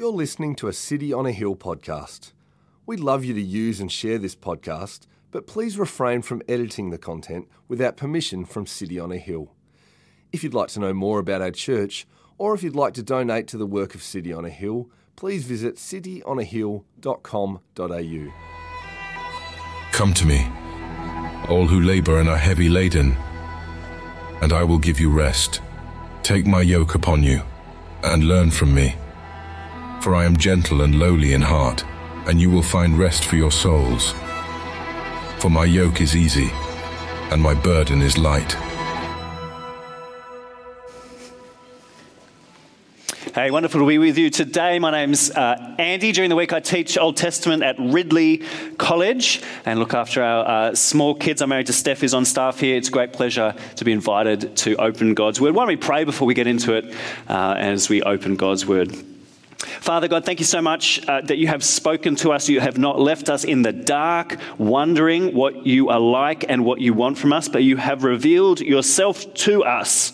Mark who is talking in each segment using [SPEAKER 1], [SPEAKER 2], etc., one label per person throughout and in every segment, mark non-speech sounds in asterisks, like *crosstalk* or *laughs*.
[SPEAKER 1] You're listening to a City on a Hill podcast. We'd love you to use and share this podcast, but please refrain from editing the content without permission from City on a Hill. If you'd like to know more about our church, or if you'd like to donate to the work of City on a Hill, please visit cityonahill.com.au.
[SPEAKER 2] Come to me, all who labor and are heavy laden, and I will give you rest. Take my yoke upon you, and learn from me. For I am gentle and lowly in heart, and you will find rest for your souls. For my yoke is easy, and my burden is light.
[SPEAKER 3] Hey, wonderful to be with you today. My name's uh, Andy. During the week, I teach Old Testament at Ridley College and look after our uh, small kids. I'm married to Steph, who's on staff here. It's a great pleasure to be invited to open God's Word. Why don't we pray before we get into it uh, as we open God's Word? Father God, thank you so much uh, that you have spoken to us. You have not left us in the dark, wondering what you are like and what you want from us, but you have revealed yourself to us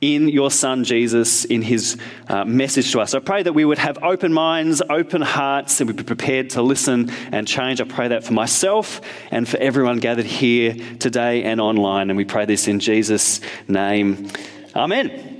[SPEAKER 3] in your Son Jesus, in his uh, message to us. I pray that we would have open minds, open hearts, and we'd be prepared to listen and change. I pray that for myself and for everyone gathered here today and online. And we pray this in Jesus' name. Amen.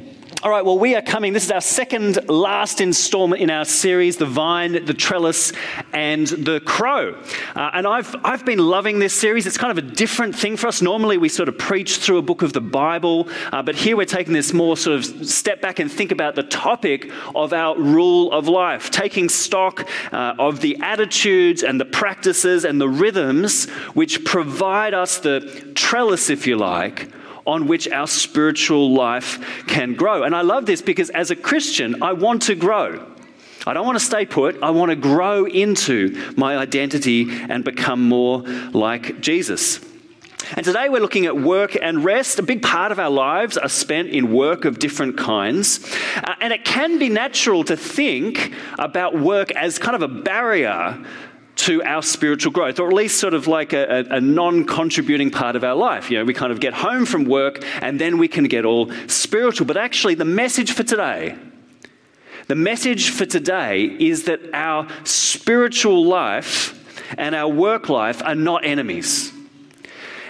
[SPEAKER 3] All right, well, we are coming. This is our second last installment in our series The Vine, the Trellis, and the Crow. Uh, and I've, I've been loving this series. It's kind of a different thing for us. Normally, we sort of preach through a book of the Bible, uh, but here we're taking this more sort of step back and think about the topic of our rule of life, taking stock uh, of the attitudes and the practices and the rhythms which provide us the trellis, if you like on which our spiritual life can grow. And I love this because as a Christian, I want to grow. I don't want to stay put. I want to grow into my identity and become more like Jesus. And today we're looking at work and rest. A big part of our lives are spent in work of different kinds. Uh, and it can be natural to think about work as kind of a barrier to our spiritual growth, or at least sort of like a, a, a non contributing part of our life. You know, we kind of get home from work and then we can get all spiritual. But actually, the message for today, the message for today is that our spiritual life and our work life are not enemies.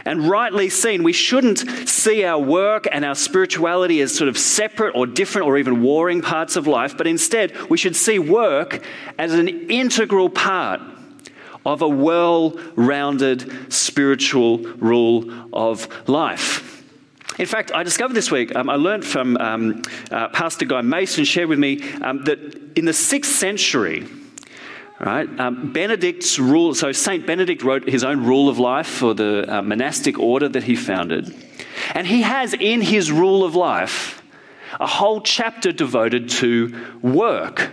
[SPEAKER 3] And rightly seen, we shouldn't see our work and our spirituality as sort of separate or different or even warring parts of life, but instead we should see work as an integral part of a well rounded spiritual rule of life. In fact, I discovered this week, um, I learned from um, uh, Pastor Guy Mason, shared with me um, that in the sixth century, right, um, Benedict's rule, so St. Benedict wrote his own rule of life for the uh, monastic order that he founded. And he has in his rule of life a whole chapter devoted to work.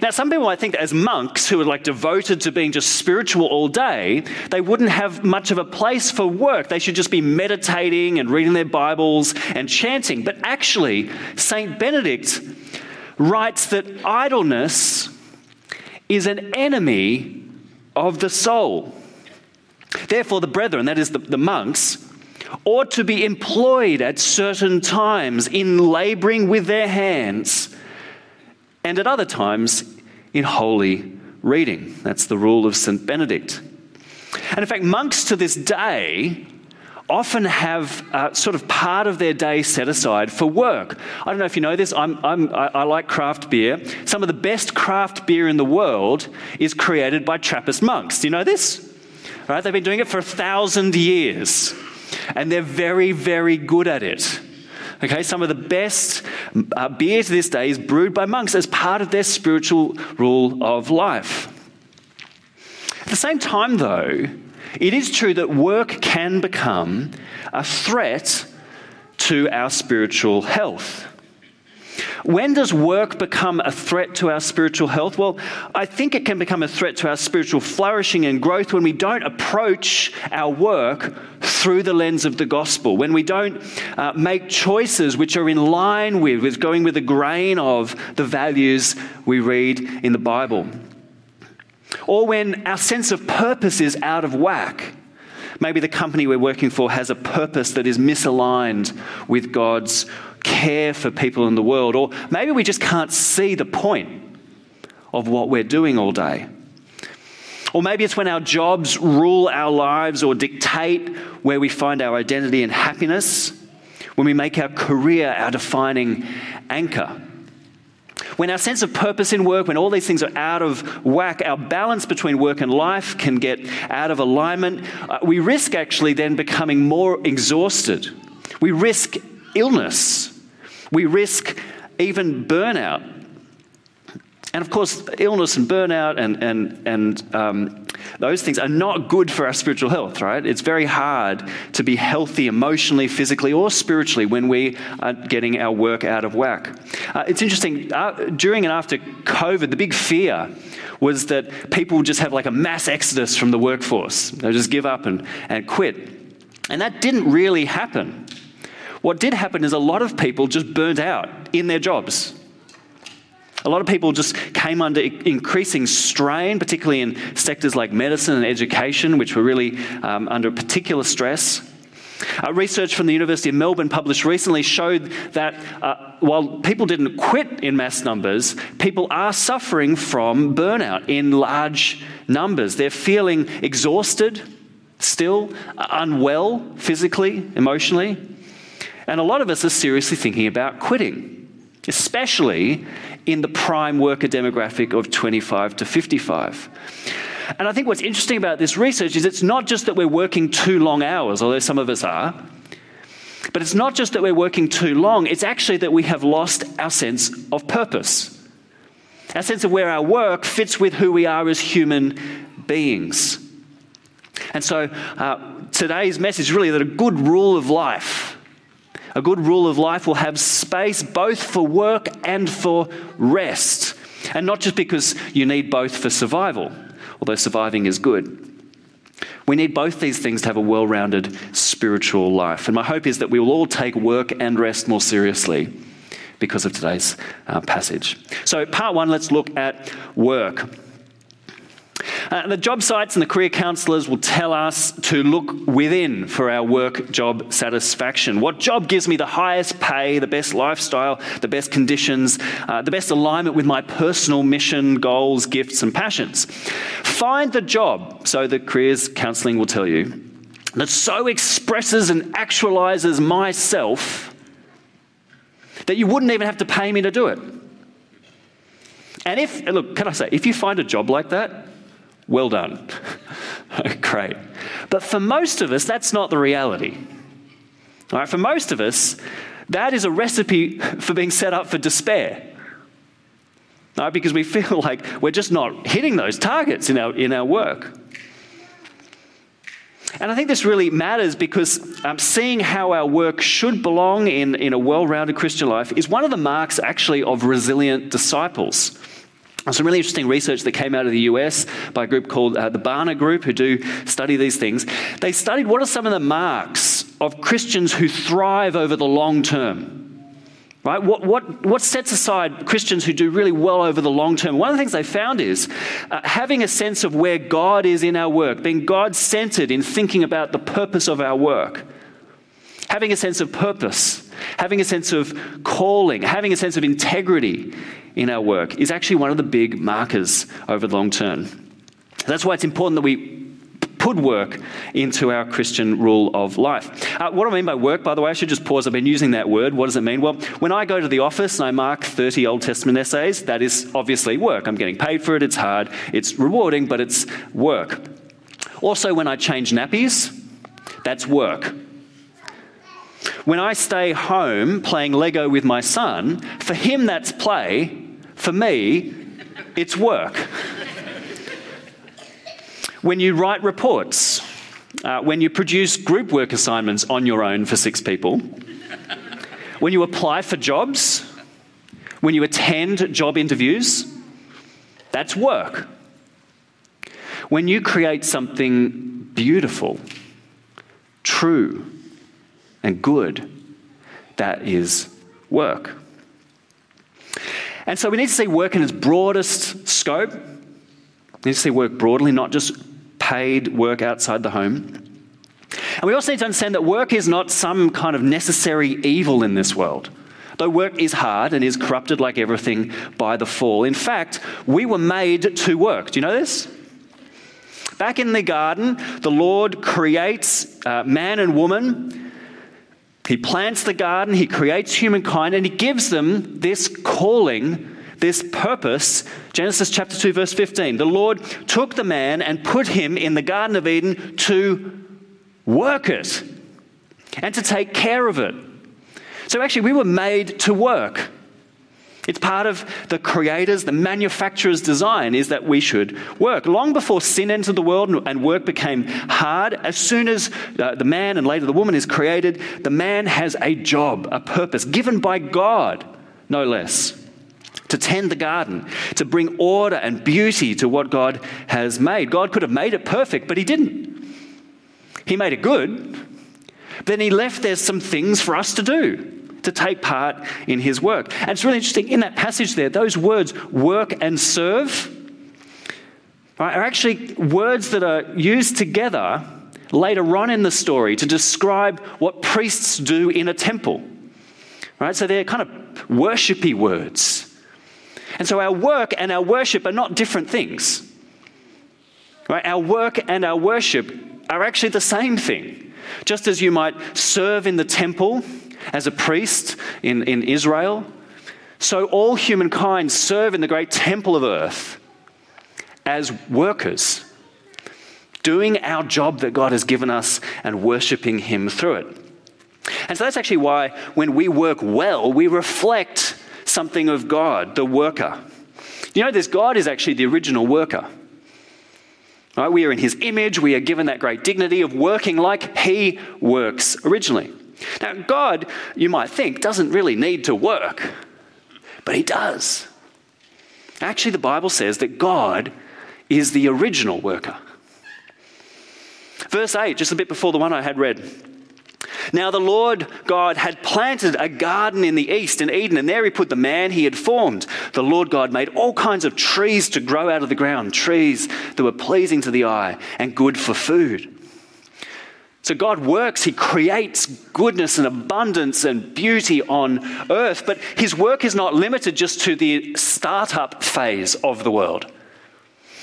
[SPEAKER 3] Now, some people might think that as monks who are like devoted to being just spiritual all day, they wouldn't have much of a place for work. They should just be meditating and reading their Bibles and chanting. But actually, St. Benedict writes that idleness is an enemy of the soul. Therefore, the brethren, that is the, the monks, ought to be employed at certain times in laboring with their hands and at other times in holy reading. That's the rule of St. Benedict. And in fact, monks to this day often have uh, sort of part of their day set aside for work. I don't know if you know this, I'm, I'm, I, I like craft beer. Some of the best craft beer in the world is created by Trappist monks. Do you know this? Right? They've been doing it for a thousand years, and they're very, very good at it. Okay, some of the best uh, beer to this day is brewed by monks as part of their spiritual rule of life. At the same time, though, it is true that work can become a threat to our spiritual health. When does work become a threat to our spiritual health? Well, I think it can become a threat to our spiritual flourishing and growth when we don't approach our work through the lens of the gospel, when we don't uh, make choices which are in line with, with going with the grain of the values we read in the Bible. Or when our sense of purpose is out of whack. Maybe the company we're working for has a purpose that is misaligned with God's care for people in the world. Or maybe we just can't see the point of what we're doing all day. Or maybe it's when our jobs rule our lives or dictate where we find our identity and happiness, when we make our career our defining anchor. When our sense of purpose in work, when all these things are out of whack, our balance between work and life can get out of alignment, uh, we risk actually then becoming more exhausted. We risk illness. We risk even burnout. And of course, illness and burnout and, and, and um, those things are not good for our spiritual health, right? It's very hard to be healthy emotionally, physically, or spiritually when we are getting our work out of whack. Uh, it's interesting, uh, during and after COVID, the big fear was that people would just have like a mass exodus from the workforce. They'll just give up and, and quit. And that didn't really happen. What did happen is a lot of people just burnt out in their jobs. A lot of people just came under increasing strain, particularly in sectors like medicine and education, which were really um, under particular stress. Uh, research from the University of Melbourne published recently showed that uh, while people didn't quit in mass numbers, people are suffering from burnout in large numbers. They're feeling exhausted, still, uh, unwell physically, emotionally. And a lot of us are seriously thinking about quitting, especially in the prime worker demographic of 25 to 55. And I think what's interesting about this research is it's not just that we're working too long hours, although some of us are, but it's not just that we're working too long, it's actually that we have lost our sense of purpose. Our sense of where our work fits with who we are as human beings. And so uh, today's message really that a good rule of life a good rule of life will have space both for work and for rest. And not just because you need both for survival, although surviving is good. We need both these things to have a well rounded spiritual life. And my hope is that we will all take work and rest more seriously because of today's uh, passage. So, part one, let's look at work. Uh, the job sites and the career counsellors will tell us to look within for our work job satisfaction. What job gives me the highest pay, the best lifestyle, the best conditions, uh, the best alignment with my personal mission, goals, gifts, and passions? Find the job, so the careers counselling will tell you, that so expresses and actualizes myself that you wouldn't even have to pay me to do it. And if, look, can I say, if you find a job like that, well done. *laughs* Great. But for most of us, that's not the reality. All right, for most of us, that is a recipe *laughs* for being set up for despair. All right, because we feel *laughs* like we're just not hitting those targets in our, in our work. And I think this really matters because um, seeing how our work should belong in, in a well rounded Christian life is one of the marks, actually, of resilient disciples. Some really interesting research that came out of the US by a group called uh, the Barna Group, who do study these things. They studied what are some of the marks of Christians who thrive over the long term. Right? What, what, what sets aside Christians who do really well over the long term? One of the things they found is uh, having a sense of where God is in our work, being God centered in thinking about the purpose of our work, having a sense of purpose, having a sense of calling, having a sense of integrity in our work is actually one of the big markers over the long term. That's why it's important that we put work into our Christian rule of life. Uh, what do I mean by work, by the way? I should just pause. I've been using that word. What does it mean? Well, when I go to the office and I mark 30 Old Testament essays, that is obviously work. I'm getting paid for it, it's hard, it's rewarding, but it's work. Also, when I change nappies, that's work. When I stay home playing Lego with my son, for him that's play, for me, it's work. when you write reports, uh, when you produce group work assignments on your own for six people, when you apply for jobs, when you attend job interviews, that's work. When you create something beautiful, true, and good, that is work. And so we need to see work in its broadest scope. We need to see work broadly, not just paid work outside the home. And we also need to understand that work is not some kind of necessary evil in this world. Though work is hard and is corrupted like everything by the fall. In fact, we were made to work. Do you know this? Back in the garden, the Lord creates uh, man and woman. He plants the garden, He creates humankind, and He gives them this calling, this purpose. Genesis chapter 2, verse 15. The Lord took the man and put him in the Garden of Eden to work it and to take care of it. So actually, we were made to work. It's part of the creator's, the manufacturer's design is that we should work. Long before sin entered the world and work became hard, as soon as uh, the man and later the woman is created, the man has a job, a purpose given by God, no less. To tend the garden, to bring order and beauty to what God has made. God could have made it perfect, but He didn't. He made it good, then He left there some things for us to do to take part in his work. And it's really interesting in that passage there, those words, work and serve, are actually words that are used together later on in the story to describe what priests do in a temple. Right? So they're kind of worshipy words. And so our work and our worship are not different things. Right? Our work and our worship are actually the same thing. Just as you might serve in the temple as a priest in, in Israel, so all humankind serve in the great temple of earth as workers, doing our job that God has given us and worshiping Him through it. And so that's actually why when we work well, we reflect something of God, the worker. You know, this God is actually the original worker. Right? We are in his image. We are given that great dignity of working like he works originally. Now, God, you might think, doesn't really need to work, but He does. Actually, the Bible says that God is the original worker. Verse 8, just a bit before the one I had read. Now the Lord God had planted a garden in the east in Eden, and there he put the man he had formed. The Lord God made all kinds of trees to grow out of the ground, trees that were pleasing to the eye and good for food. So God works, He creates goodness and abundance and beauty on earth, but His work is not limited just to the startup phase of the world.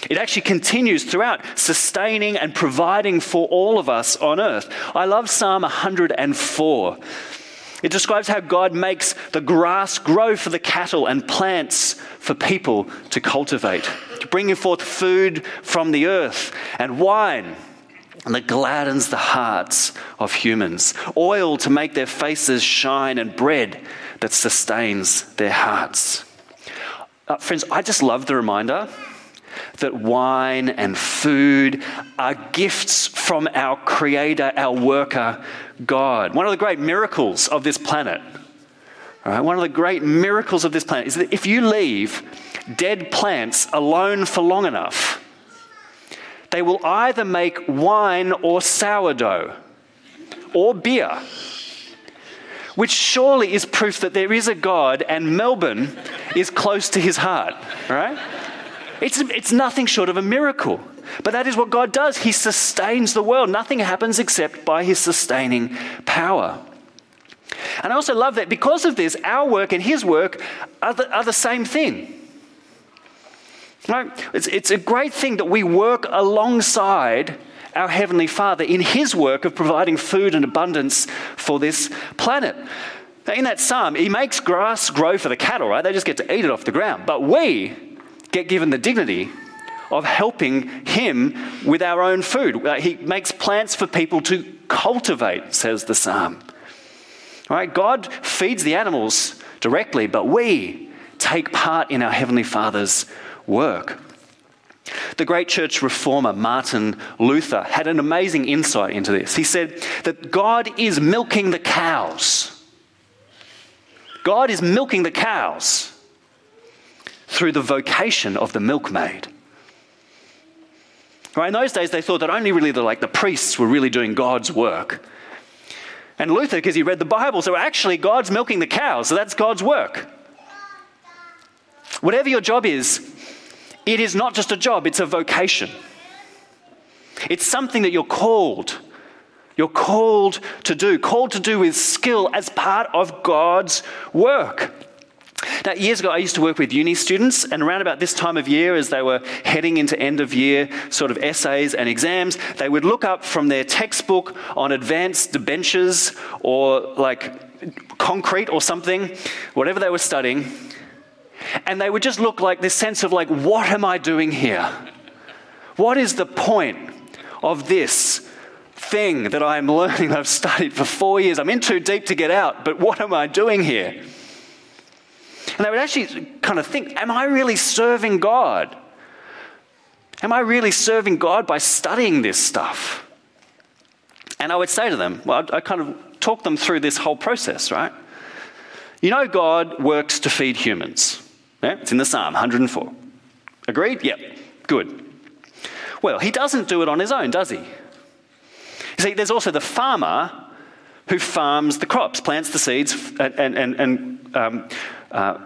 [SPEAKER 3] It actually continues throughout, sustaining and providing for all of us on earth. I love Psalm 104. It describes how God makes the grass grow for the cattle and plants for people to cultivate, bringing forth food from the earth and wine and that gladdens the hearts of humans, oil to make their faces shine, and bread that sustains their hearts. Uh, friends, I just love the reminder that wine and food are gifts from our Creator, our worker, God. One of the great miracles of this planet, one of the great miracles of this planet is that if you leave dead plants alone for long enough, they will either make wine or sourdough or beer, which surely is proof that there is a God and Melbourne is close to his heart, right? It's, it's nothing short of a miracle. But that is what God does. He sustains the world. Nothing happens except by his sustaining power. And I also love that because of this, our work and his work are the, are the same thing. Right? It's, it's a great thing that we work alongside our Heavenly Father in His work of providing food and abundance for this planet. In that psalm, He makes grass grow for the cattle, right? They just get to eat it off the ground. But we get given the dignity of helping Him with our own food. Uh, he makes plants for people to cultivate, says the psalm. Right? God feeds the animals directly, but we take part in our Heavenly Father's work. The great church reformer Martin Luther had an amazing insight into this. He said that God is milking the cows. God is milking the cows through the vocation of the milkmaid. Right, in those days, they thought that only really the, like the priests were really doing God's work. And Luther, because he read the Bible, so actually God's milking the cows, so that's God's work. Whatever your job is, it is not just a job, it's a vocation. It's something that you're called You're called to do, called to do with skill as part of God's work. Now, years ago, I used to work with uni students, and around about this time of year, as they were heading into end of year sort of essays and exams, they would look up from their textbook on advanced debentures or like concrete or something, whatever they were studying, and they would just look like this sense of like, what am I doing here? What is the point of this thing that I'm learning I've studied for four years? I'm in too deep to get out, but what am I doing here? And they would actually kind of think, Am I really serving God? Am I really serving God by studying this stuff? And I would say to them, Well, I kind of talk them through this whole process, right? You know, God works to feed humans. Yeah? It's in the Psalm 104. Agreed? Yep. Good. Well, he doesn't do it on his own, does he? You see, there's also the farmer who farms the crops, plants the seeds, and, and, and, um, uh,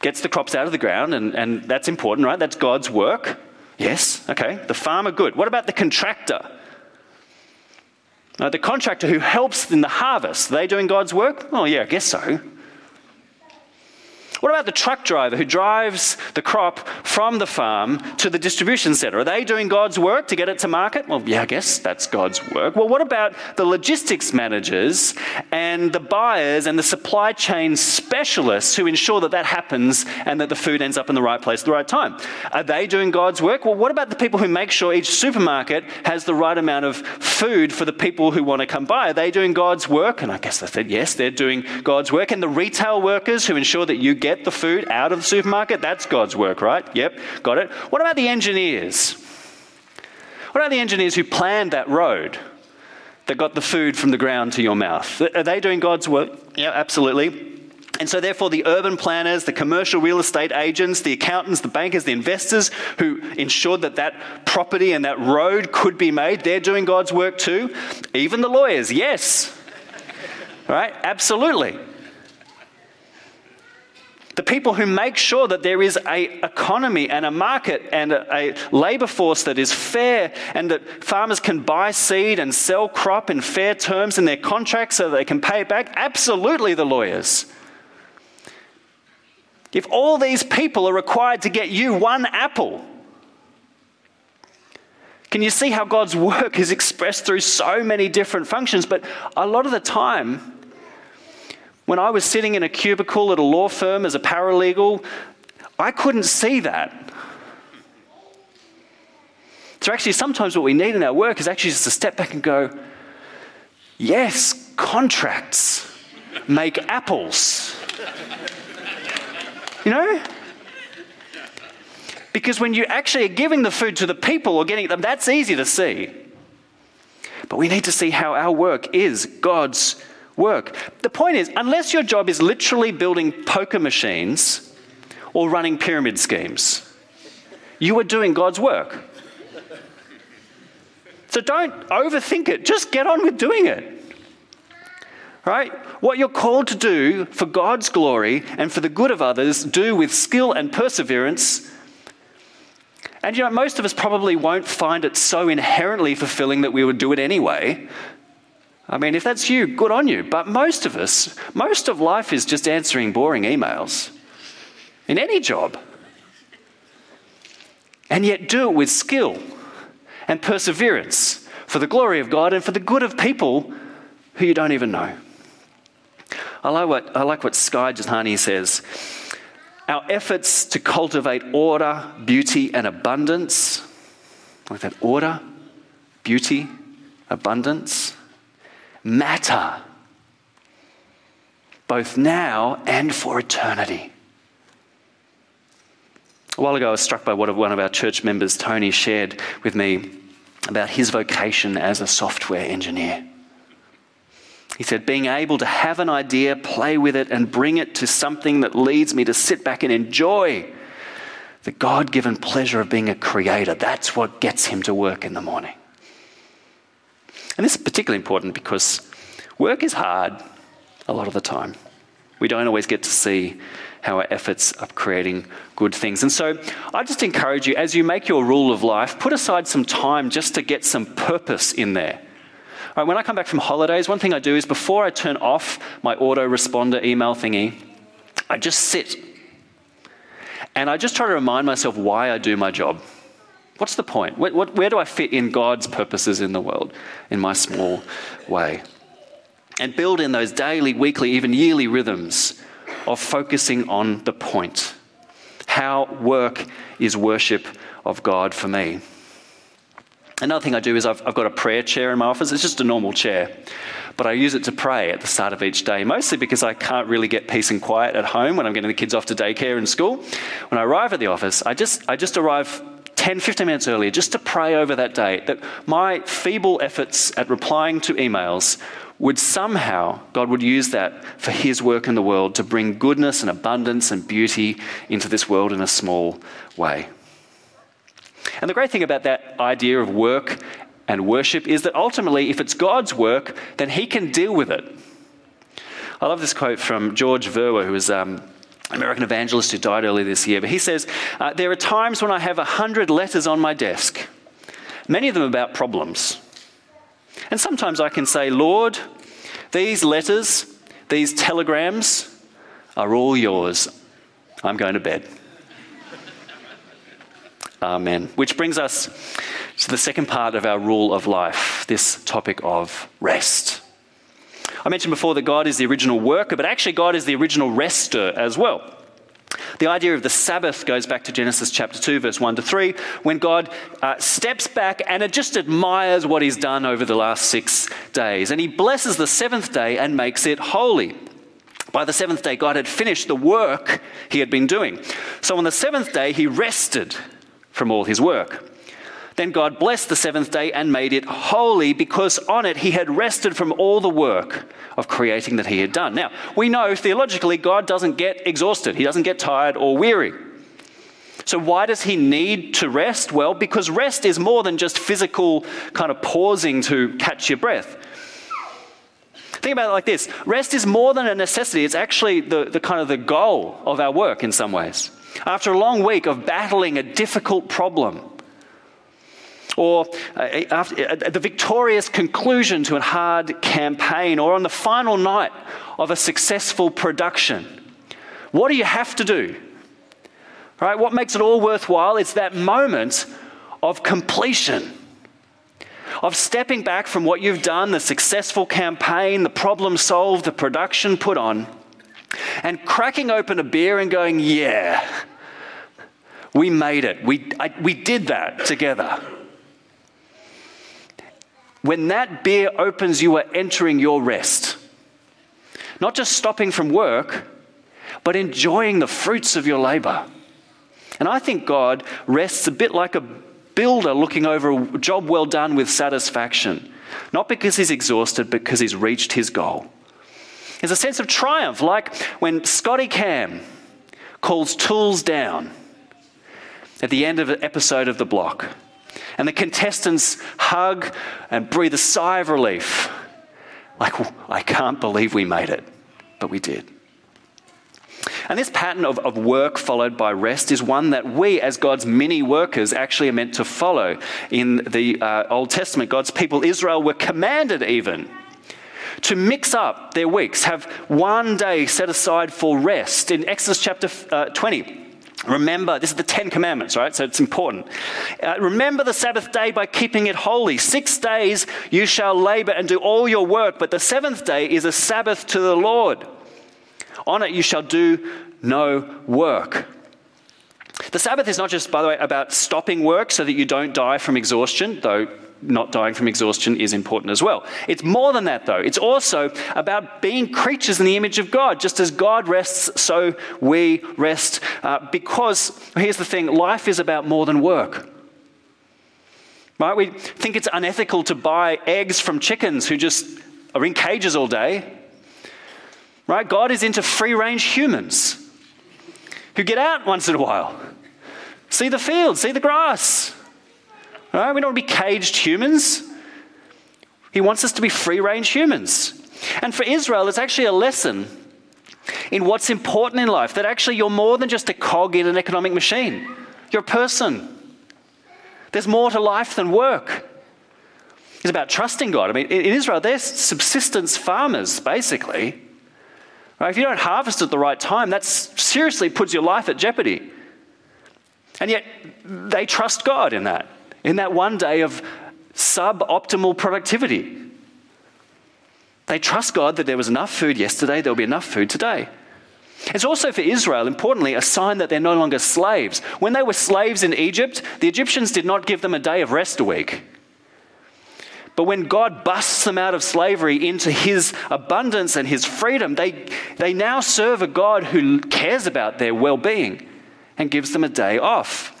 [SPEAKER 3] gets the crops out of the ground, and, and that's important, right? That's God's work. Yes, okay. The farmer, good. What about the contractor? Uh, the contractor who helps in the harvest, are they doing God's work? Oh, yeah, I guess so. What about the truck driver who drives the crop from the farm to the distribution center? Are they doing God's work to get it to market? Well, yeah, I guess that's God's work. Well, what about the logistics managers and the buyers and the supply chain specialists who ensure that that happens and that the food ends up in the right place at the right time? Are they doing God's work? Well, what about the people who make sure each supermarket has the right amount of food for the people who want to come by? Are they doing God's work? And I guess they said, yes, they're doing God's work. And the retail workers who ensure that you get get the food out of the supermarket, that's God's work, right? Yep, got it. What about the engineers? What about the engineers who planned that road that got the food from the ground to your mouth? Are they doing God's work? Yeah, absolutely. And so, therefore, the urban planners, the commercial real estate agents, the accountants, the bankers, the investors who ensured that that property and that road could be made, they're doing God's work too. Even the lawyers, yes. Right? Absolutely. The people who make sure that there is a economy and a market and a, a labor force that is fair and that farmers can buy seed and sell crop in fair terms in their contracts so they can pay it back? Absolutely, the lawyers. If all these people are required to get you one apple, can you see how God's work is *laughs* expressed through so many different functions? But a lot of the time, when I was sitting in a cubicle at a law firm as a paralegal, I couldn't see that. So, actually, sometimes what we need in our work is actually just to step back and go, yes, contracts make apples. You know? Because when you actually are giving the food to the people or getting them, that's easy to see. But we need to see how our work is God's work. The point is, unless your job is literally building poker machines or running pyramid schemes, you are doing God's work. So don't overthink it, just get on with doing it. Right? What you're called to do for God's glory and for the good of others, do with skill and perseverance. And you know, most of us probably won't find it so inherently fulfilling that we would do it anyway. I mean, if that's you, good on you. But most of us, most of life is just answering boring emails in any job. And yet do it with skill and perseverance for the glory of God and for the good of people who you don't even know. I like what, I like what Skye Jethani says. Our efforts to cultivate order, beauty, and abundance, like that order, beauty, abundance, matter, both now and for eternity. A while ago, I was struck by what one of our church members, Tony, shared with me about his vocation as a software engineer. He said, being able to have an idea, play with it, and bring it to something that leads me to sit back and enjoy the God given pleasure of being a creator, that's what gets him to work in the morning. And this is particularly important because work is hard a lot of the time. We don't always get to see how our efforts are creating good things. And so I just encourage you, as you make your rule of life, put aside some time just to get some purpose in there. When I come back from holidays, one thing I do is before I turn off my autoresponder email thingy, I just sit and I just try to remind myself why I do my job. What's the point? Where, where do I fit in God's purposes in the world in my small way? And build in those daily, weekly, even yearly rhythms of focusing on the point. How work is worship of God for me. Another thing I do is I've, I've got a prayer chair in my office. It's just a normal chair but I use it to pray at the start of each day, mostly because I can't really get peace and quiet at home when I'm getting the kids off to daycare and school. When I arrive at the office, I just, I just arrive 10, 15 minutes earlier just to pray over that day that my feeble efforts at replying to emails would somehow, God would use that for His work in the world to bring goodness and abundance and beauty into this world in a small way. And the great thing about that idea of work and worship is that ultimately, if it's God's work, then He can deal with it. I love this quote from George Verwer, who was um, American evangelist who died earlier this year. But he says, uh, There are times when I have a hundred letters on my desk, many of them about problems. And sometimes I can say, Lord, these letters, these telegrams are all yours. I'm going to bed. Amen. Which brings us to the second part of our rule of life this topic of rest. I mentioned before that God is the original worker, but actually, God is the original rester as well. The idea of the Sabbath goes back to Genesis chapter 2, verse 1 to 3, when God uh, steps back and just admires what He's done over the last six days. And He blesses the seventh day and makes it holy. By the seventh day, God had finished the work He had been doing. So on the seventh day, He rested from all His work. Then God blessed the seventh day and made it holy because on it he had rested from all the work of creating that he had done. Now, we know theologically God doesn't get exhausted, he doesn't get tired or weary. So, why does he need to rest? Well, because rest is more than just physical kind of pausing to catch your breath. Think about it like this rest is more than a necessity, it's actually the, the kind of the goal of our work in some ways. After a long week of battling a difficult problem, or after, uh, the victorious conclusion to a hard campaign, or on the final night of a successful production. What do you have to do? Right? What makes it all worthwhile? It's that moment of completion, of stepping back from what you've done, the successful campaign, the problem solved, the production put on, and cracking open a beer and going, Yeah, we made it. We, I, we did that together. When that beer opens, you are entering your rest. Not just stopping from work, but enjoying the fruits of your labor. And I think God rests a bit like a builder looking over a job well done with satisfaction. Not because he's exhausted, but because he's reached his goal. There's a sense of triumph, like when Scotty Cam calls tools down at the end of an episode of The Block. And the contestants hug and breathe a sigh of relief. Like, I can't believe we made it, but we did. And this pattern of, of work followed by rest is one that we, as God's many workers, actually are meant to follow. In the uh, Old Testament, God's people, Israel, were commanded even to mix up their weeks, have one day set aside for rest. In Exodus chapter uh, 20, Remember, this is the Ten Commandments, right? So it's important. Uh, remember the Sabbath day by keeping it holy. Six days you shall labor and do all your work, but the seventh day is a Sabbath to the Lord. On it you shall do no work. The Sabbath is not just, by the way, about stopping work so that you don't die from exhaustion, though not dying from exhaustion is important as well. It's more than that, though. It's also about being creatures in the image of God. Just as God rests, so we rest. Uh, because, here's the thing life is about more than work. Right? We think it's unethical to buy eggs from chickens who just are in cages all day. Right? God is into free range humans who get out once in a while, see the field, see the grass, Right? We don't want to be caged humans. He wants us to be free range humans. And for Israel, it's actually a lesson in what's important in life that actually you're more than just a cog in an economic machine, you're a person. There's more to life than work. It's about trusting God. I mean, in Israel, they're subsistence farmers, basically. Right? If you don't harvest at the right time, that seriously puts your life at jeopardy. And yet, they trust God in that, in that one day of suboptimal productivity. They trust God that there was enough food yesterday, there'll be enough food today. It's also for Israel, importantly, a sign that they're no longer slaves. When they were slaves in Egypt, the Egyptians did not give them a day of rest a week. But when God busts them out of slavery into his abundance and his freedom, they, they now serve a God who cares about their well being and gives them a day off.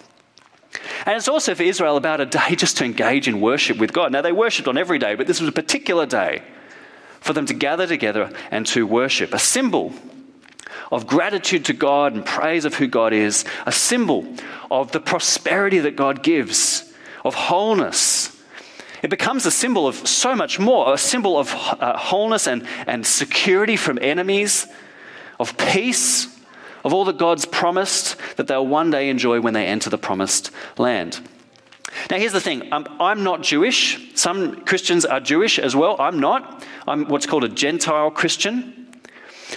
[SPEAKER 3] And it's also for Israel about a day just to engage in worship with God. Now, they worshipped on every day, but this was a particular day for them to gather together and to worship, a symbol of gratitude to God and praise of who God is, a symbol of the prosperity that God gives, of wholeness. It becomes a symbol of so much more, a symbol of uh, wholeness and, and security from enemies, of peace, of all that God's promised that they'll one day enjoy when they enter the promised land. Now, here's the thing um, I'm not Jewish. Some Christians are Jewish as well. I'm not. I'm what's called a Gentile Christian.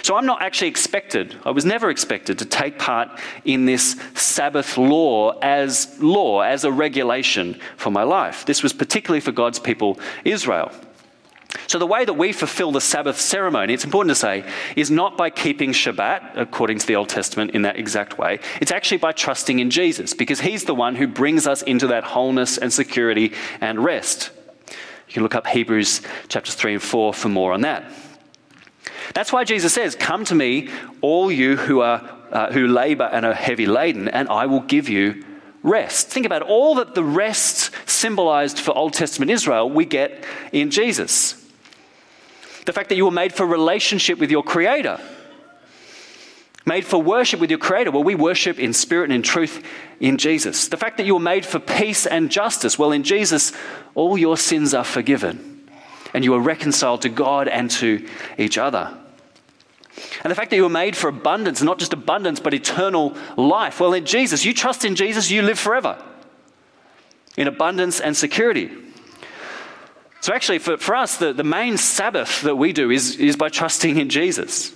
[SPEAKER 3] So I'm not actually expected, I was never expected to take part in this Sabbath law as law, as a regulation for my life. This was particularly for God's people, Israel. So, the way that we fulfill the Sabbath ceremony, it's important to say, is not by keeping Shabbat, according to the Old Testament, in that exact way. It's actually by trusting in Jesus, because He's the one who brings us into that wholeness and security and rest. You can look up Hebrews chapters 3 and 4 for more on that. That's why Jesus says, Come to me, all you who, are, uh, who labor and are heavy laden, and I will give you rest. Think about all that the rest symbolized for Old Testament Israel, we get in Jesus. The fact that you were made for relationship with your Creator, made for worship with your Creator. Well, we worship in spirit and in truth in Jesus. The fact that you were made for peace and justice. Well, in Jesus, all your sins are forgiven and you are reconciled to God and to each other. And the fact that you were made for abundance, not just abundance, but eternal life. Well, in Jesus, you trust in Jesus, you live forever in abundance and security. So, actually, for, for us, the, the main Sabbath that we do is, is by trusting in Jesus.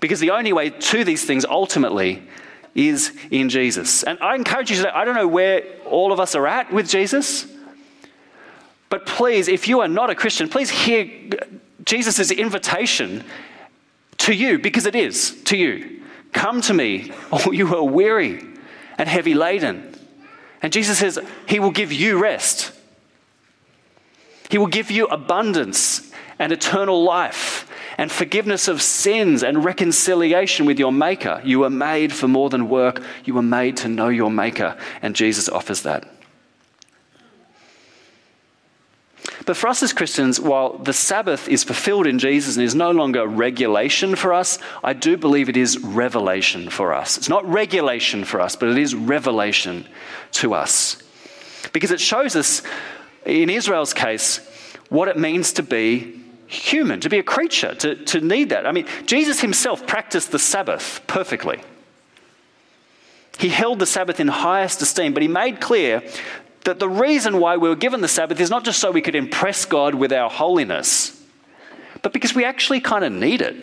[SPEAKER 3] Because the only way to these things ultimately is in Jesus. And I encourage you today, I don't know where all of us are at with Jesus. But please, if you are not a Christian, please hear Jesus' invitation to you, because it is to you. Come to me, *laughs* all you are weary and heavy laden. And Jesus says, He will give you rest. He will give you abundance and eternal life and forgiveness of sins and reconciliation with your Maker. You were made for more than work, you were made to know your Maker, and Jesus offers that. But for us as Christians, while the Sabbath is fulfilled in Jesus and is no longer regulation for us, I do believe it is revelation for us. It's not regulation for us, but it is revelation to us. Because it shows us, in Israel's case, what it means to be human, to be a creature, to, to need that. I mean, Jesus himself practiced the Sabbath perfectly. He held the Sabbath in highest esteem, but he made clear that the reason why we were given the Sabbath is not just so we could impress God with our holiness, but because we actually kind of need it.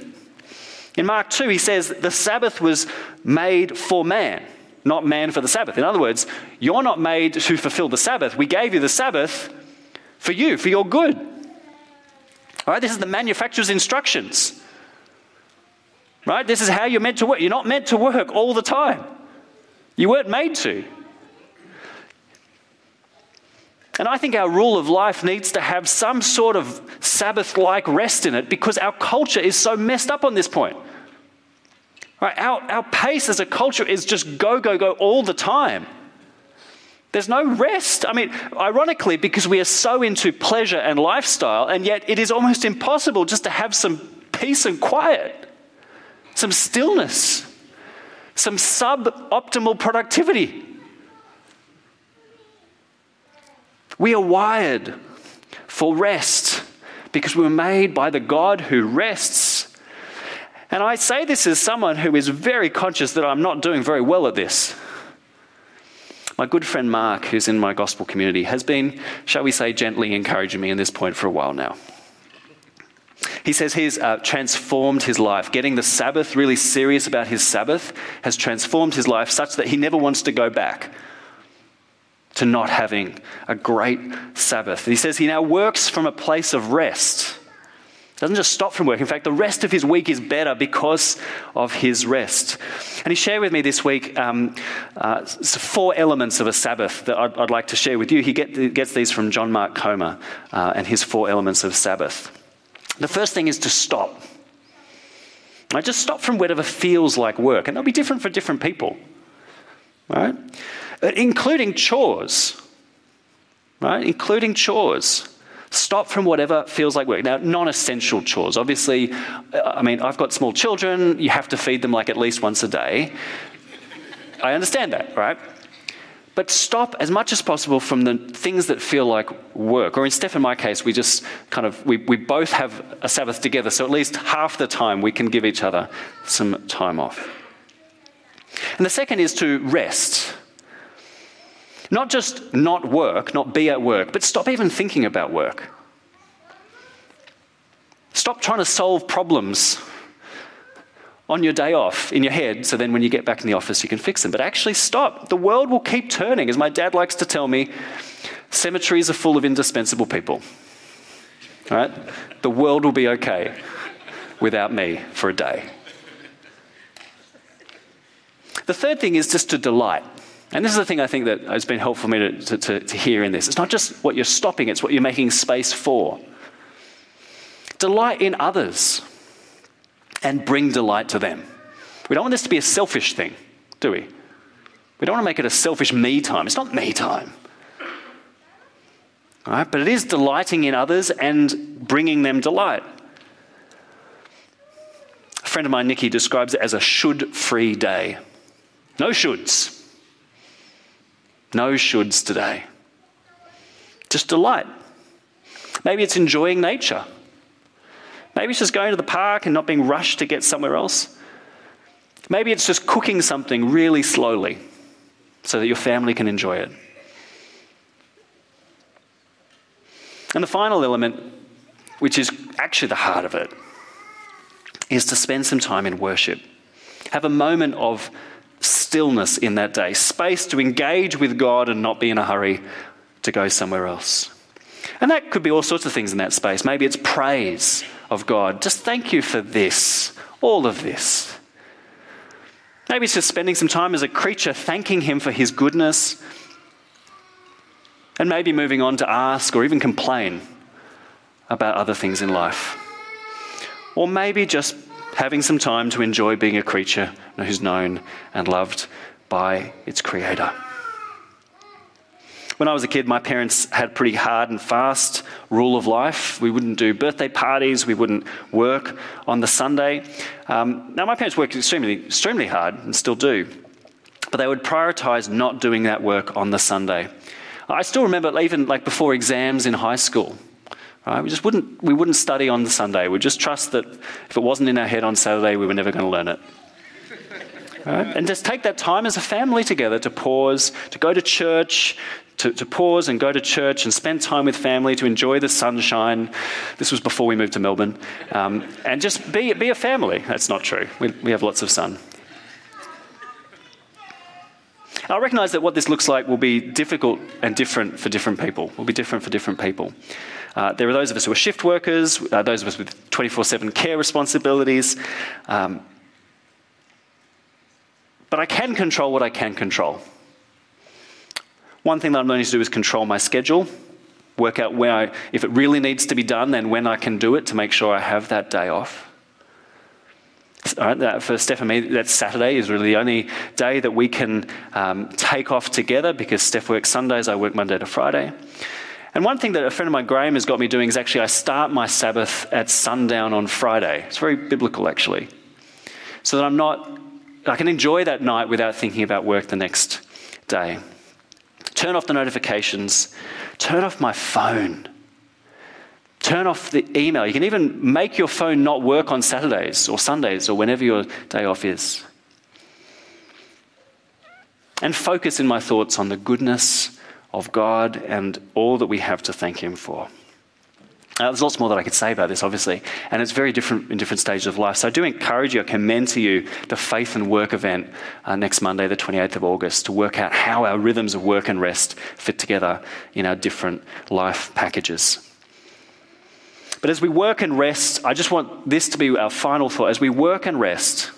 [SPEAKER 3] In Mark 2, he says the Sabbath was made for man, not man for the Sabbath. In other words, you're not made to fulfill the Sabbath. We gave you the Sabbath for you, for your good. All right, this is the manufacturer's instructions. Right? This is how you're meant to work. You're not meant to work all the time. You weren't made to. And I think our rule of life needs to have some sort of Sabbath like rest in it because our culture is so messed up on this point. Right? Our, our pace as a culture is just go, go, go all the time. There's no rest. I mean, ironically, because we are so into pleasure and lifestyle, and yet it is almost impossible just to have some peace and quiet, some stillness, some suboptimal productivity. We are wired for rest because we were made by the God who rests. And I say this as someone who is very conscious that I'm not doing very well at this. My good friend Mark, who's in my gospel community, has been, shall we say, gently encouraging me in this point for a while now. He says he's uh, transformed his life. Getting the Sabbath, really serious about his Sabbath, has transformed his life such that he never wants to go back to not having a great Sabbath. He says he now works from a place of rest. Doesn't just stop from work. In fact, the rest of his week is better because of his rest. And he shared with me this week um, uh, four elements of a Sabbath that I'd, I'd, like to share with you. He get, gets these from John Mark Comer uh, and his four elements of Sabbath. The first thing is to stop. I just stop from whatever feels like work, and they'll be different for different people, right? Uh, including chores, right? Including chores. Stop from whatever feels like work. Now, non essential chores. Obviously, uh, I mean, I've got small children, you have to feed them like at least once a day. I understand that, right? But stop as much as possible from the things that feel like work. Or in Steph and my case, we just kind of, we, we both have a Sabbath together, so at least half the time we can give each other some time off. And the second is to rest. Not just not work, not be at work, but stop even thinking about work. Stop trying to solve problems on your day off in your head so then when you get back in the office you can fix them. But actually, stop. The world will keep turning. As my dad likes to tell me, cemeteries are full of indispensable people. All right? The world will be okay without me for a day. The third thing is just to delight. And this is the thing I think that has been helpful for me to, to, to hear in this. It's not just what you're stopping, it's what you're making space for. Delight in others and bring delight to them. We don't want this to be a selfish thing, do we? We don't want to make it a selfish me time. It's not me time. All right? But it is delighting in others and bringing them delight. A friend of mine, Nikki, describes it as a should free day. No shoulds. No shoulds today. Just delight. Maybe it's enjoying nature. Maybe it's just going to the park and not being rushed to get somewhere else. Maybe it's just cooking something really slowly so that your family can enjoy it. And the final element, which is actually the heart of it, is to spend some time in worship. Have a moment of stillness in that day, space to engage with God and not be in a hurry to go somewhere else. And that could be all sorts of things in that space. Maybe it's praise of God. Just thank you for this, all of this. Maybe it's just spending some time as a creature thanking Him for His goodness. And maybe moving on to ask or even complain about other things in life. Or maybe just having some time to enjoy being a creature who's known and loved by its creator. When I was a kid, my parents had pretty hard and fast rule of life. We wouldn't do birthday parties, we wouldn't work on the Sunday. Um, now, my parents worked extremely, extremely hard and still do, but they would prioritize not doing that work on the Sunday. I still remember even like before exams in high school. Right? We just wouldn't, we wouldn't study on the Sunday. We'd just trust that if it wasn't in our head on Saturday, we were never going to learn it. Right? And just take that time as a family together to pause, to go to church, to, to, pause and go to church and spend time with family, to enjoy the sunshine. This was before we moved to Melbourne. Um, and just be, be a family. That's not true. We, we have lots of sun. I recognise that what this looks like will be difficult and different for different people, will be different for different people. Uh, there are those of us who are shift workers, uh, those of us with 24 7 care responsibilities. Um, but I can control what I can control. One thing that I'm learning to do is control my schedule, work out where I, if it really needs to be done, then when I can do it to make sure I have that day off. for Steph and me, that Saturday is really the only day that we can um, take off together because Steph works Sundays, I work Monday to Friday. And one thing that a friend of mine, Graham, has got me doing is actually I start my Sabbath at sundown on Friday. It's very biblical, actually. So that I'm not, I can enjoy that night without thinking about work the next day. Turn off the notifications, turn off my phone. Turn off the email. You can even make your phone not work on Saturdays or Sundays or whenever your day off is. and focus in my thoughts on the goodness of God and all that we have to thank Him for. Uh, there's lots more that I could say about this, obviously, and it's very different in different stages of life. So I do encourage you, I commend to you the Faith and Work event uh, next Monday, the 28th of August, to work out how our rhythms of work and rest fit together in our different life packages. But as we work and rest, I just want this to be our final thought. As we work and rest,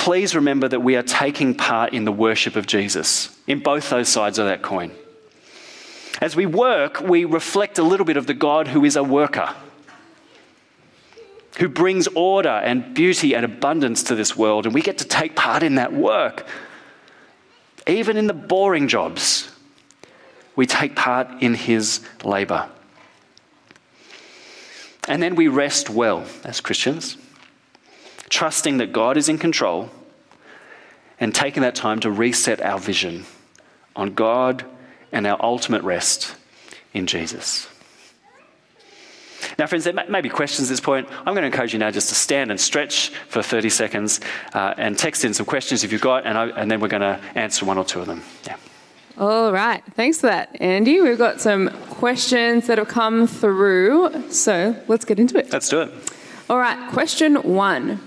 [SPEAKER 3] please remember that we are taking part in the worship of Jesus, in both those sides of that coin. As we work, we reflect a little bit of the God who is a worker, who brings order and beauty and abundance to this world, and we get to take part in that work. Even in the boring jobs, we take part in his labor. And then we rest well as Christians, trusting that God is in control and taking that time to reset our vision on God and our ultimate rest in Jesus. Now, friends, there may be questions at this point. I'm going to encourage you now just to stand and stretch for 30 seconds uh, and text in some questions if you've got, and, I, and then we're going to answer one or two of them. Yeah.
[SPEAKER 4] All right. Thanks for that, Andy. We've got some questions that have come through. So let's get into it.
[SPEAKER 3] Let's do it.
[SPEAKER 4] All right. Question one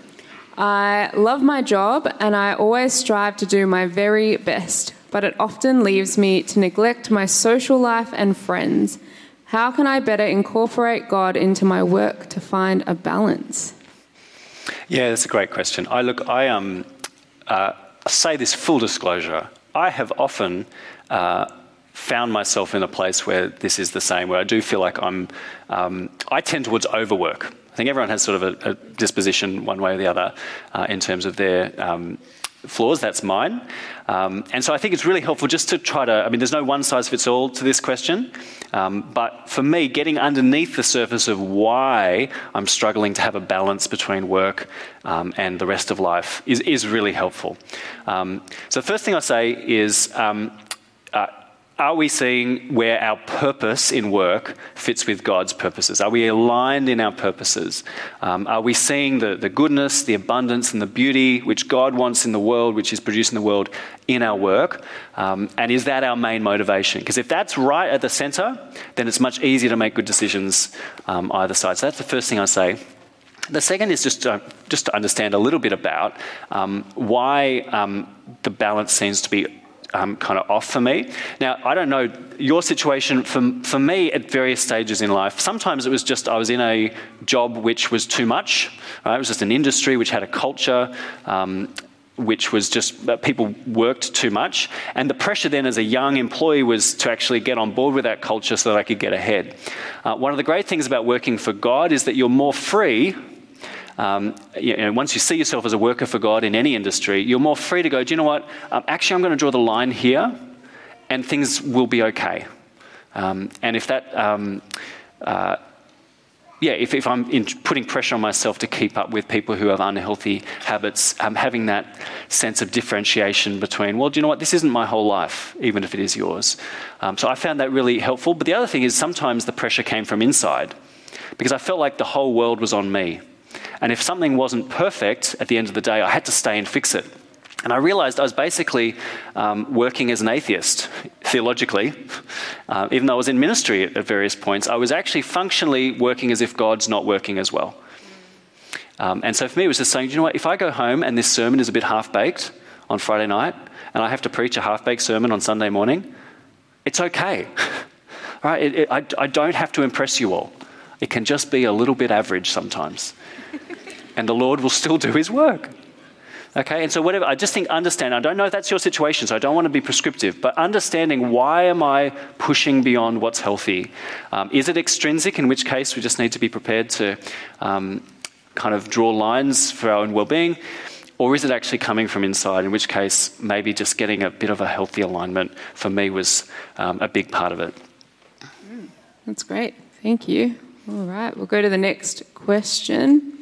[SPEAKER 4] I love my job and I always strive to do my very best but it often leaves me to neglect my social life and friends. How can I better incorporate God into my work to find a balance?
[SPEAKER 3] Yeah, that's a great question. I look, I um, uh, say this full disclosure. I have often uh, found myself in a place where this is the same, where I do feel like I'm, um, I tend towards overwork. I think everyone has sort of a, a disposition one way or the other uh, in terms of their um, flaws. That's mine. Um, and so I think it's really helpful just to try to, I mean, there's no one size fits all to this question. Um, but for me, getting underneath the surface of why I'm struggling to have a balance between work um, and the rest of life is, is really helpful. Um, so the first thing I say is um, uh, are we seeing where our purpose in work fits with God's purposes? Are we aligned in our purposes? Um, are we seeing the, the goodness, the abundance, and the beauty which God wants in the world, which is produced in the world, in our work? Um, and is that our main motivation? Because if that's right at the center, then it's much easier to make good decisions um, either side. So that's the first thing I say. The second is just to, just to understand a little bit about um, why um, the balance seems to be um, kind of off for me. Now, I don't know your situation. For, for me, at various stages in life, sometimes it was just I was in a job which was too much. Right? It was just an industry which had a culture. Um, which was just uh, people worked too much. And the pressure then as a young employee was to actually get on board with that culture so that I could get ahead. Uh, one of the great things about working for God is that you're more free um, you know, once you see yourself as a worker for God in any industry, you're more free to go, do you know what? Um, actually, I'm going to draw the line here and things will be okay. Um, and if that, um, uh, yeah, if, if I'm in, putting pressure on myself to keep up with people who have unhealthy habits, um, having that sense of differentiation between, well, do you know what, this isn't my whole life, even if it is yours. Um, so I found that really helpful. But the other thing is sometimes the pressure came from inside because I felt like the whole world was on me. And if something wasn't perfect at the end of the day, I had to stay and fix it. And I realized I was basically um, working as an atheist, theologically. Uh, even though I was in ministry at, at, various points, I was actually functionally working as if God's not working as well. Um, and so for me, it was just saying, you know what, if I go home and this sermon is a bit half baked on Friday night, and I have to preach a half baked sermon on Sunday morning, it's okay. *laughs* right? It, it, I, I don't have to impress you all. It can just be a little bit average sometimes and the Lord will still do his work. Okay, and so whatever, I just think understand, I don't know if that's your situation, so I don't want to be prescriptive, but understanding why am I pushing beyond what's healthy? Um, is it extrinsic, in which case we just need to be prepared to um, kind of draw lines for our own well being? Or is it actually coming from inside, in which case maybe just getting a bit of a healthy alignment for me was um, a big part of it?
[SPEAKER 4] That's great. Thank you. All right, we'll go to the next question.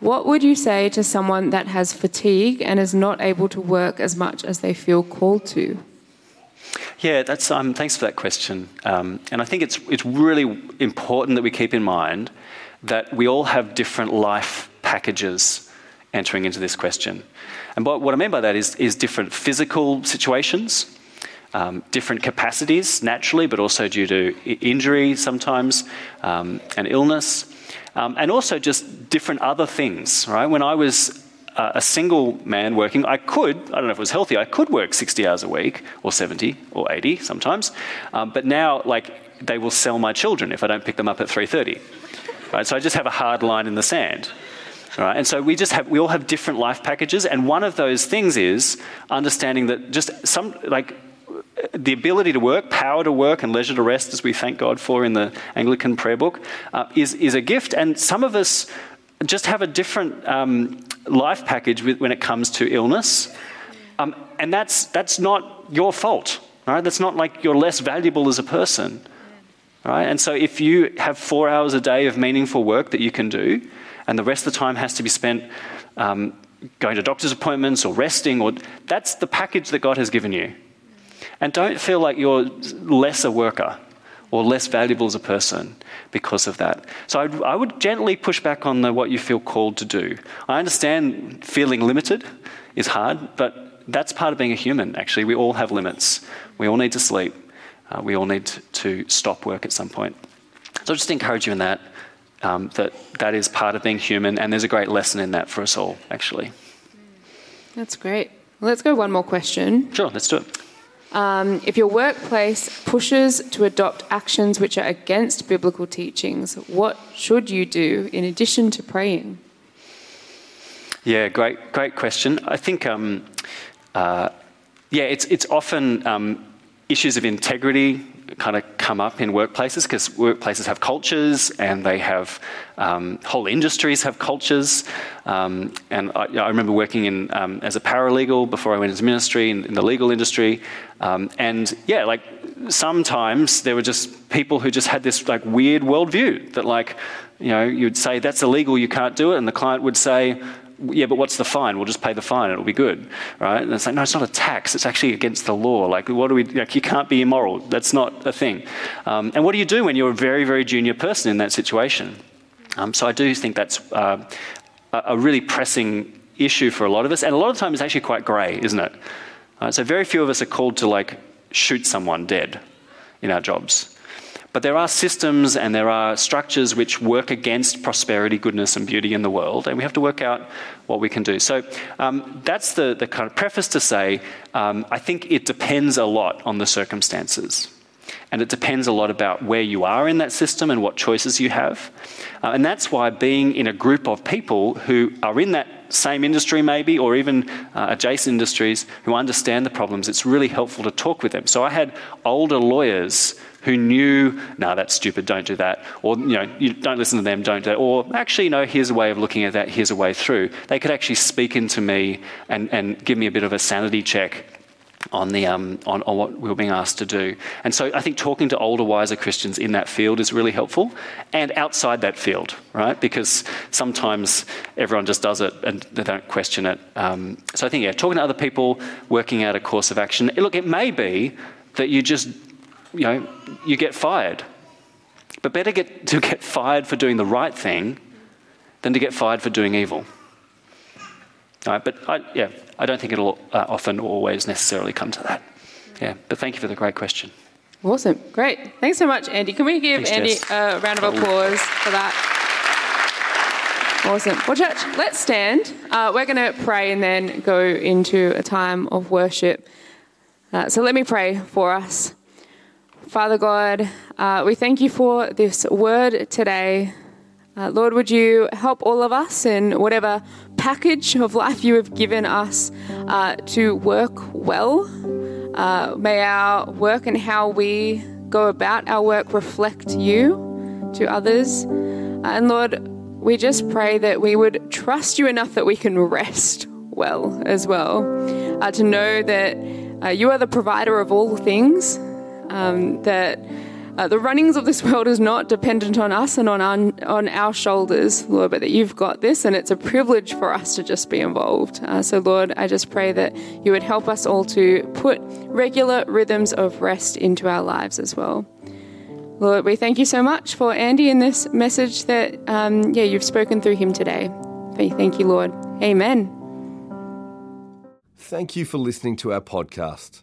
[SPEAKER 4] What would you say to someone that has fatigue and is not able to work as much as they feel called to?
[SPEAKER 3] Yeah, that's, um, thanks for that question. Um, and I think it's, it's really important that we keep in mind that we all have different life packages entering into this question. And what, I mean by that is, is different physical situations, um, different capacities naturally, but also due to injury sometimes um, and illness, um, and also just different other things, right? When I was uh, a single man working, I could, I don't know if it was healthy, I could work 60 hours a week or 70 or 80 sometimes, um, but now, like, they will sell my children if I don't pick them up at 3.30. Right? So I just have a hard line in the sand. Right? And so we just have, we all have different life packages, and one of those things is understanding that just some, like, the ability to work, power to work, and leisure to rest, as we thank God for in the Anglican prayer book, uh, is, is a gift. And some of us just have a different um, life package with, when it comes to illness. Um, and that's, that's not your fault. Right? That's not like you're less valuable as a person. Right? And so if you have four hours a day of meaningful work that you can do, and the rest of the time has to be spent um, going to doctor's appointments or resting, or that's the package that God has given you. And don't feel like you're less a worker or less valuable as a person because of that. So I'd, I would gently push back on the, what you feel called to do. I understand feeling limited is hard, but that's part of being a human, actually. We all have limits. We all need to sleep. Uh, we all need to, to stop work at some point. So I'll just encourage you in that, um, that that is part of being human, and there's a great lesson in that for us all, actually.
[SPEAKER 4] That's great. Let's go one more question.
[SPEAKER 3] Sure, let's do it.
[SPEAKER 4] Um, if your workplace pushes to adopt actions which are against biblical teachings, what should you do in addition to praying?
[SPEAKER 3] Yeah, great, great question. I think, um, uh, yeah, it's it's often um, issues of integrity kind of come up in workplaces because workplaces have cultures and they have um, whole industries have cultures. Um, and I, I, remember working in um, as a paralegal before I went into ministry in, in the legal industry. Um, and yeah, like sometimes there were just people who just had this like weird worldview that like, you know, you'd say that's illegal, you can't do it, and the client would say, yeah, but what's the fine? We'll just pay the fine. It'll be good, right? And it's like, no, it's not a tax. It's actually against the law. Like, what do we? Like, you can't be immoral. That's not a thing. Um, and what do you do when you're a very, very junior person in that situation? Um, so I do think that's uh, a really pressing issue for a lot of us, and a lot of the time it's actually quite grey, isn't it? Uh, so very few of us are called to like shoot someone dead in our jobs. But there are systems and there are structures which work against prosperity, goodness, and beauty in the world, and we have to work out what we can do. So um, that's the, the kind of preface to say um, I think it depends a lot on the circumstances. And it depends a lot about where you are in that system and what choices you have. Uh, and that's why being in a group of people who are in that same industry, maybe, or even uh, adjacent industries who understand the problems, it's really helpful to talk with them. So I had older lawyers who knew, no, nah, that's stupid, don't do that. Or, you know, you don't listen to them, don't do that. Or, actually, no, here's a way of looking at that, here's a way through. They could actually speak into me and, and give me a bit of a sanity check on, the, um, on, on, what we were being asked to do. And so I think talking to older, wiser Christians in that field is really helpful and outside that field, right? Because sometimes everyone just does it and they don't question it. Um, so I think, yeah, talking to other people, working out a course of action. Look, it may be that you just you know, you get fired. But better get, to get fired for doing the right thing than to get fired for doing evil. All right, but I, yeah, I don't think it'll uh, often always necessarily come to that. Yeah, but thank you for the great question.
[SPEAKER 4] Awesome, great. Thanks so much, Andy. Can we give Thanks, Andy a round of applause for that? Awesome. Well, church, let's stand. Uh, we're going to pray and then go into a time of worship. Uh, so let me pray for us. Father God, uh, we thank you for this word today. Uh, Lord, would you help all of us in whatever package of life you have given us uh, to work well? Uh, may our work and how we go about our work reflect you to others. Uh, and Lord, we just pray that we would trust you enough that we can rest well as well, uh, to know that you are the provider of all things um, that uh, the runnings of this *laughs* world is not dependent on us and on our, on our shoulders, Lord, but that you've got this, and it's a privilege for us to just be involved. Uh, so, Lord, I just pray that you would help us all to put regular rhythms of rest into our lives as well. Lord, we thank you so much for Andy in this message that, um, yeah, you've spoken through him today. Thank you, Lord. Amen.
[SPEAKER 1] Thank you for listening to our podcast.